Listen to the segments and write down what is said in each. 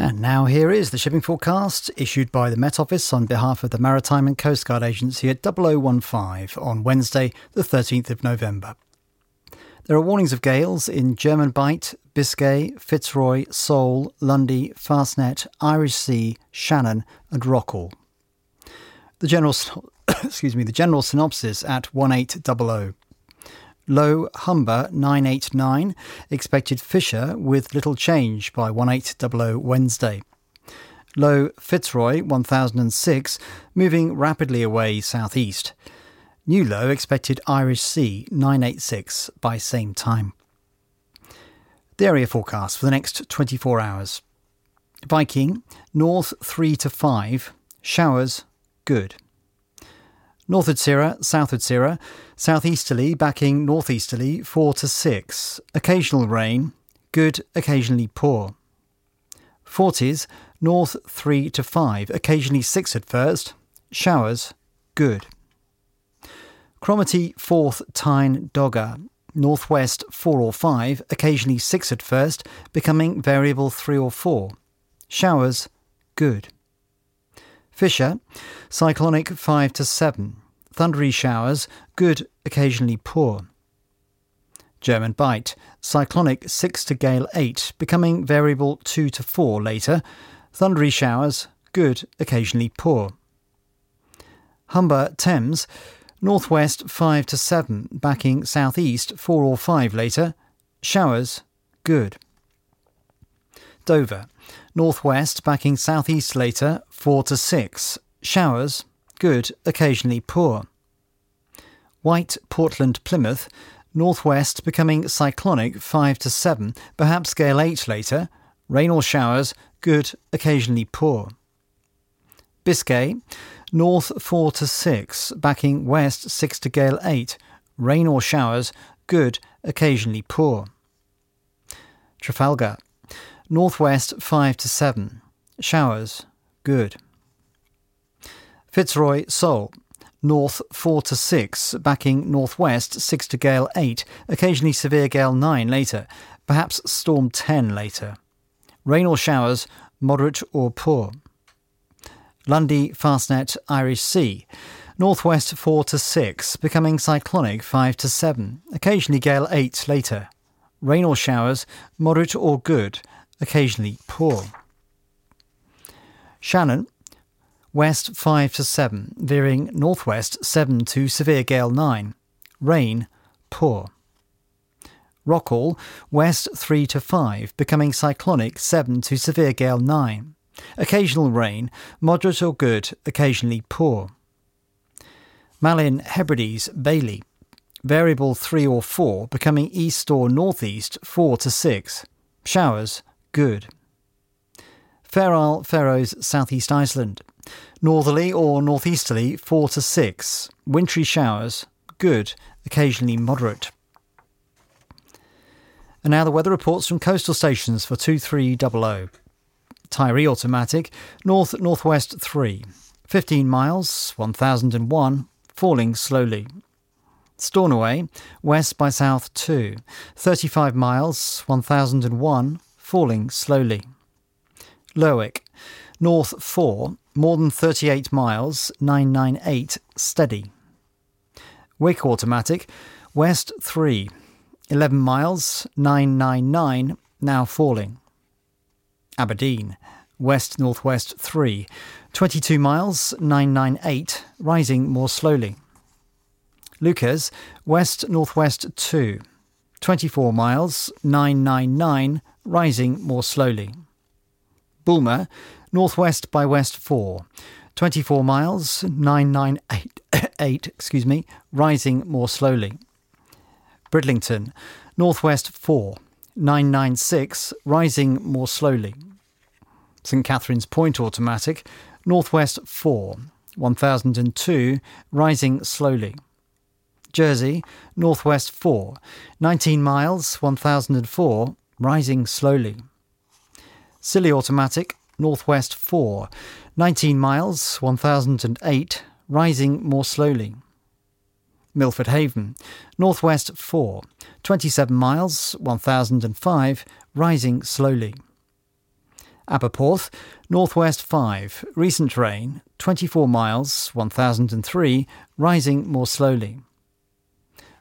And now here is the shipping forecast issued by the Met Office on behalf of the Maritime and Coast Guard Agency at 0015 on Wednesday, the 13th of November. There are warnings of gales in German Bight, Biscay, Fitzroy, Sole, Lundy, Fastnet, Irish Sea, Shannon, and Rockall. The general, excuse me, the general synopsis at 1800. Low Humber 989, expected Fisher with little change by 1800 Wednesday. Low Fitzroy 1006, moving rapidly away southeast. New low expected Irish Sea 986 by same time. The area forecast for the next 24 hours. Viking, north 3 to 5, showers, good. North Utsire, South Utsire, southeasterly backing northeasterly 4 to 6. Occasional rain, good, occasionally poor. Forties, north 3 to 5, occasionally 6 at first. Showers, good. Cromarty, Forth, Tyne, Dogger, northwest 4 or 5, occasionally 6 at first, becoming variable 3 or 4. Showers, good. Fisher, cyclonic 5 to 7. Thundery showers, good, occasionally poor. German Bight, cyclonic 6 to gale 8, becoming variable 2 to 4 later. Thundery showers, good, occasionally poor. Humber Thames, northwest 5 to 7, backing southeast 4 or 5 later. Showers, good. Dover, northwest backing southeast later 4 to 6. Showers, good, occasionally poor. Wight, Portland, Plymouth, northwest becoming cyclonic 5 to 7, perhaps gale 8 later. Rain or showers, good, occasionally poor. Biscay, north 4 to 6, backing west 6 to gale 8. Rain or showers, good, occasionally poor. Trafalgar, northwest 5 to 7, showers, good. Fitzroy, Sole, north 4 to 6, backing northwest 6 to gale 8, occasionally severe gale 9 later, perhaps storm 10 later. Rain or showers, moderate or poor. Lundy, Fastnet, Irish Sea. Northwest 4 to 6, becoming cyclonic 5 to 7, occasionally gale 8 later. Rain or showers, moderate or good, occasionally poor. Shannon, west 5 to 7, veering northwest 7 to severe gale 9. Rain, poor. Rockall, west 3 to 5, becoming cyclonic 7 to severe gale 9. Occasional rain, moderate or good, occasionally poor. Malin, Hebrides, Bailey, variable 3 or 4, becoming east or northeast 4 to 6. Showers, good. Fair Isle, Faroes, southeast Iceland, northerly or northeasterly 4 to 6. Wintry showers, good, occasionally moderate. And now the weather reports from coastal stations for 2300. Tiree Automatic, north northwest 3, 15 miles, 1001, falling slowly. Stornoway, west by south 2, 35 miles, 1001, falling slowly. Lerwick, north 4, more than 38 miles, 998, steady. Wick Automatic, west 3, 11 miles, 999, now falling. Aberdeen, west northwest 3, 22 miles, 998, rising more slowly. Leuchars, west northwest 2, 24 miles, 999, rising more slowly. Boulmer, northwest by west 4, 24 miles, 998, excuse me, rising more slowly. Bridlington, northwest 4, 996, rising more slowly. St Catherine's Point Automatic, northwest 4, 1002, rising slowly. Jersey, northwest 4, 19 miles, 1004, rising slowly. Scilly Automatic, northwest 4, 19 miles, 1008, rising more slowly. Milford Haven, northwest 4, 27 miles, 1005, rising slowly. Aberporth, northwest 5, recent rain, 24 miles, 1003, rising more slowly.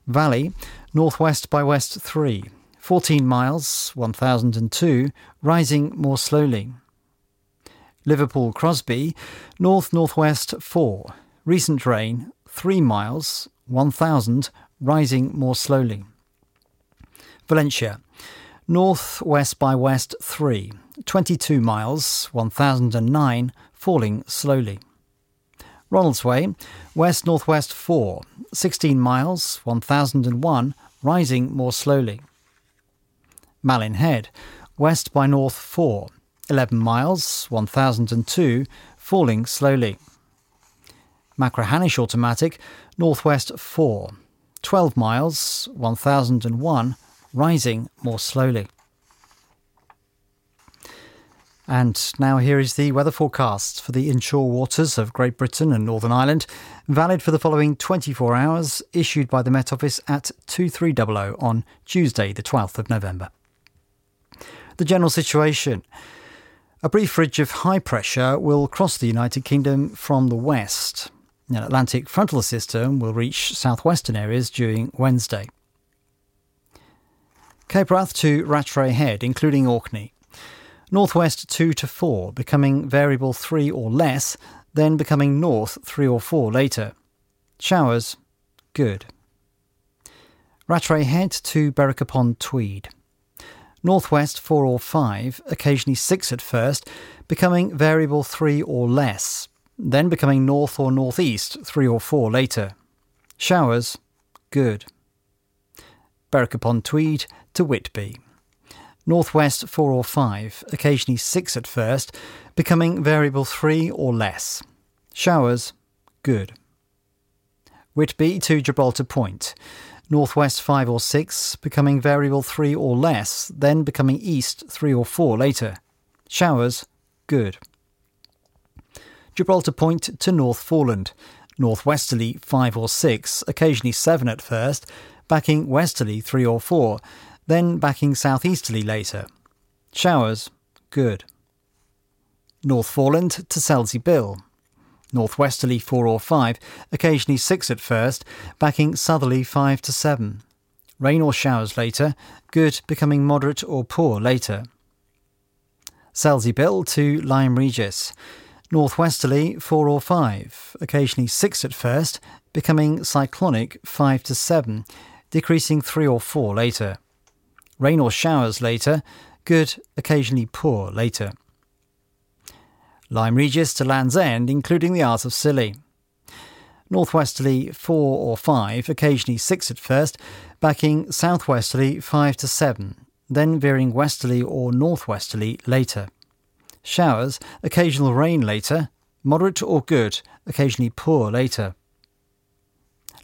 Valley, northwest by west 3, 14 miles, 1002, rising more slowly. Liverpool Crosby, north northwest 4, recent rain, 3 miles, 1000, rising more slowly. Valentia, north west by west 3, 22 miles, 1009, falling slowly. Ronaldsway, west northwest 4, 16 miles, 1001, rising more slowly. Malin Head, west by north 4, 11 miles, 1002, falling slowly. Machrihanish Automatic, northwest 4, 12 miles, 1001, rising more slowly. And now here is the weather forecast for the inshore waters of Great Britain and Northern Ireland, valid for the following 24 hours, issued by the Met Office at 2300 on Tuesday, the 12th of November. The general situation. A brief ridge of high pressure will cross the United Kingdom from the west. An Atlantic frontal system will reach southwestern areas during Wednesday. Cape Wrath to Rattray Head, including Orkney. Northwest 2 to 4, becoming variable 3 or less, then becoming north 3 or 4 later. Showers, good. Rattray Head to Berwick upon Tweed. Northwest 4 or 5, occasionally 6 at first, becoming variable 3 or less, then becoming north or northeast 3 or 4 later. Showers, good. Berwick upon Tweed to Whitby northwest 4 or 5, occasionally 6 at first, becoming variable 3 or less. Showers, good. Whitby to Gibraltar Point, northwest 5 or 6, becoming variable 3 or less, then becoming east 3 or 4 later. Showers, good. Gibraltar Point to North Foreland, northwesterly 5 or 6, occasionally 7 at first, backing westerly 3 or 4, then backing southeasterly later. Showers, good. North Foreland to Selsey Bill. Northwesterly 4 or 5, occasionally 6 at first, backing southerly 5 to 7. Rain or showers later, good becoming moderate or poor later. Selsey Bill to Lyme Regis. Northwesterly 4 or 5, occasionally 6 at first, becoming cyclonic 5 to 7, decreasing 3 or 4 later. Rain or showers later, good, occasionally poor later. Lyme Regis to Land's End, including the Isles of Scilly. Northwesterly 4 or 5, occasionally 6 at first, backing southwesterly 5 to 7, then veering westerly or northwesterly later. Showers, occasional rain later, moderate or good, occasionally poor later.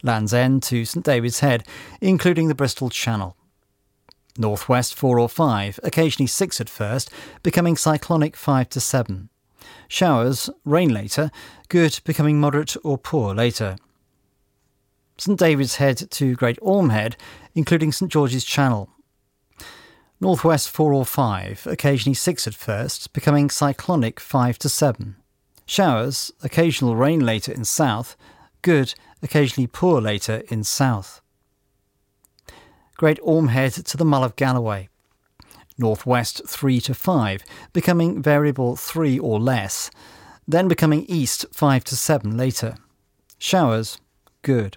Land's End to St David's Head, including the Bristol Channel. Northwest 4 or 5, occasionally 6 at first, becoming cyclonic 5 to 7. Showers, rain later, good becoming moderate or poor later. St David's Head to Great Orme Head, including St George's Channel. Northwest 4 or 5, occasionally 6 at first, becoming cyclonic 5 to 7. Showers, occasional rain later in south, good, occasionally poor later in south. Great Orme Head to the Mull of Galloway. Northwest 3 to 5, becoming variable 3 or less, then becoming east 5 to 7 later. Showers, good.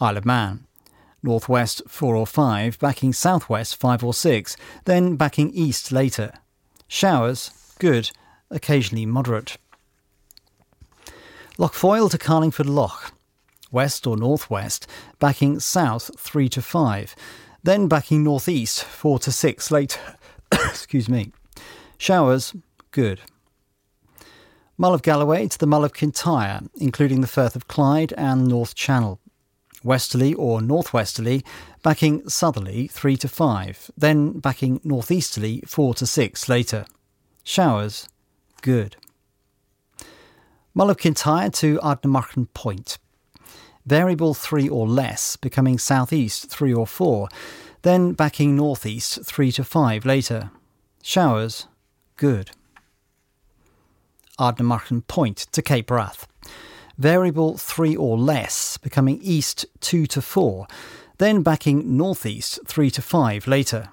Isle of Man. Northwest 4 or 5, backing southwest 5 or 6, then backing east later. Showers, good, occasionally moderate. Lough to Carlingford Lough west or northwest, backing south 3 to 5, then backing northeast 4 to 6 later. Excuse me. Showers, good. Mull of Galloway to the Mull of Kintyre, including the Firth of Clyde and North Channel. Westerly or northwesterly, backing southerly 3 to 5, then backing northeasterly 4 to 6 later. Showers, good. Mull of Kintyre to Ardnamurchan Point, variable 3 or less, becoming southeast 3 or 4, then backing northeast 3 to 5 later. Showers, good. Ardnamurchan Point to Cape Wrath. Variable 3 or less, becoming east 2 to 4, then backing northeast 3 to 5 later.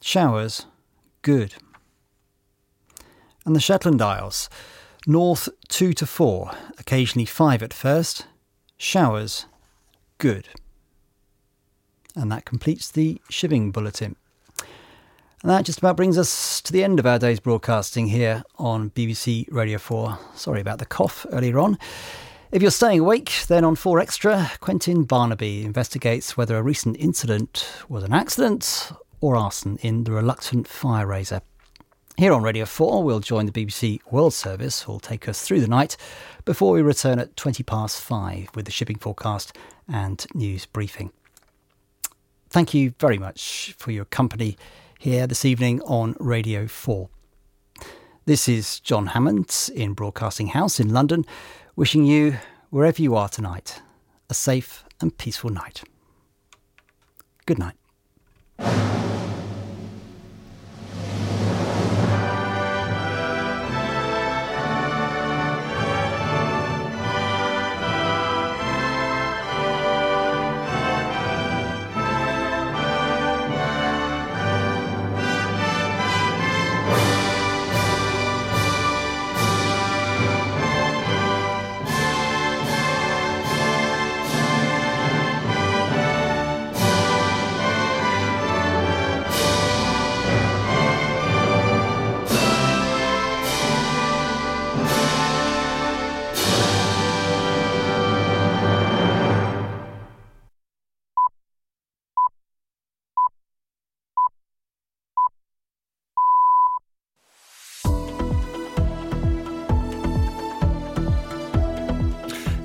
Showers, good. And the Shetland Isles, north 2 to 4, occasionally 5 at first. Showers, good. And that completes the shipping bulletin. And that just about brings us to the end of our day's broadcasting here on BBC Radio 4. Sorry about the cough earlier on. If you're staying awake, then on 4 Extra, Quentin Barnaby investigates whether a recent incident was an accident or arson in the reluctant fire raiser. Here on Radio 4, we'll join the BBC World Service, who'll take us through the night before we return at 20 past 5 with the shipping forecast and news briefing. Thank you very much for your company here this evening on Radio 4. This is John Hammond in Broadcasting House in London, wishing you, wherever you are tonight, a safe and peaceful night. Good night.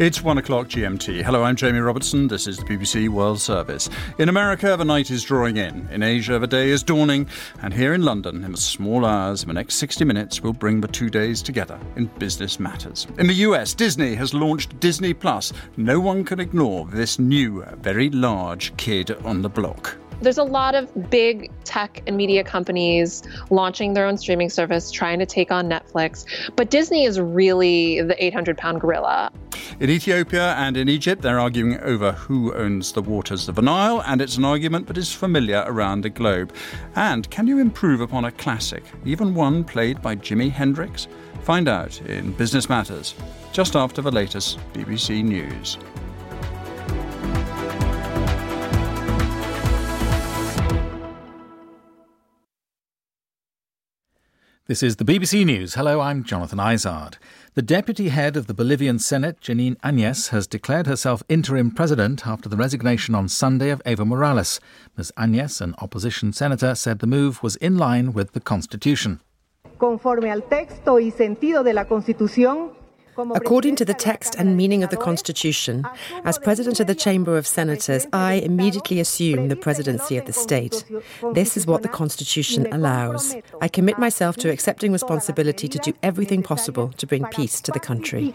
It's one o'clock GMT. Hello, I'm Jamie Robertson. This is the BBC World Service. In America, the night is drawing in. In Asia, the day is dawning. And here in London, in the small hours the next 60 minutes, we'll bring the two days together in business matters. In the US, Disney has launched Disney Plus. No one can ignore this new, very large kid on the block. There's a lot of big tech and media companies launching their own streaming service, trying to take on Netflix. But Disney is really the 800 pound gorilla. In Ethiopia and in Egypt, they're arguing over who owns the waters of the Nile, and it's an argument that is familiar around the globe. And can you improve upon a classic, even one played by Jimi Hendrix? Find out in Business Matters, just after the latest BBC News. This is the BBC News. Hello, I'm Jonathan Izard. The deputy head of the Bolivian Senate, Jeanine Áñez, has declared herself interim president after the resignation on Sunday of Evo Morales. Ms. Áñez, an opposition senator, said the move was in line with the Constitution. Conforme al texto y sentido de la Constitución, According to the text and meaning of the Constitution, as President of the Chamber of Senators, I immediately assume the presidency of the state. This is what the Constitution allows. I commit myself to accepting responsibility to do everything possible to bring peace to the country.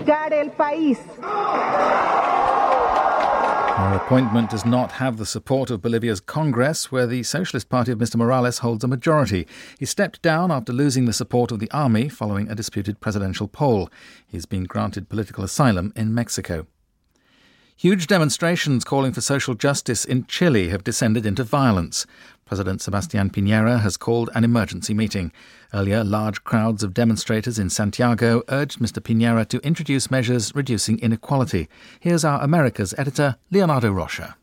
Her appointment does not have the support of Bolivia's Congress, where the Socialist Party of Mr. Morales holds a majority. He stepped down after losing the support of the army following a disputed presidential poll. He's been granted political asylum in Mexico. Huge demonstrations calling for social justice in Chile have descended into violence. President Sebastián Piñera has called an emergency meeting. Earlier, large crowds of demonstrators in Santiago urged Mr. Piñera to introduce measures reducing inequality. Here's our America's editor, Leonardo Rocha.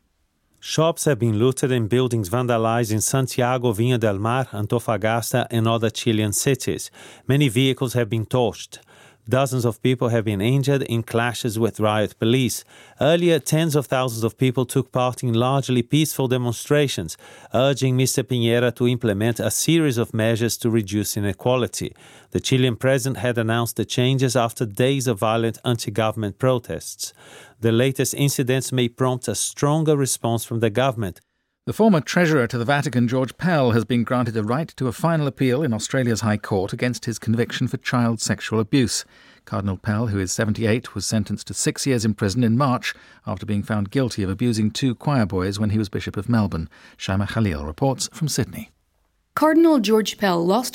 Shops have been looted and buildings vandalized in Santiago, Viña del Mar, Antofagasta, and other Chilean cities. Many vehicles have been torched. Dozens of people have been injured in clashes with riot police. Earlier, tens of thousands of people took part in largely peaceful demonstrations, urging Mr. Piñera to implement a series of measures to reduce inequality. The Chilean president had announced the changes after days of violent anti government protests. The latest incidents may prompt a stronger response from the government. The former Treasurer to the Vatican, George Pell, has been granted a right to a final appeal in Australia's High Court against his conviction for child sexual abuse. Cardinal Pell, who is 78, was sentenced to six years in prison in March after being found guilty of abusing two choir boys when he was Bishop of Melbourne. Shaima Khalil reports from Sydney. Cardinal George Pell lost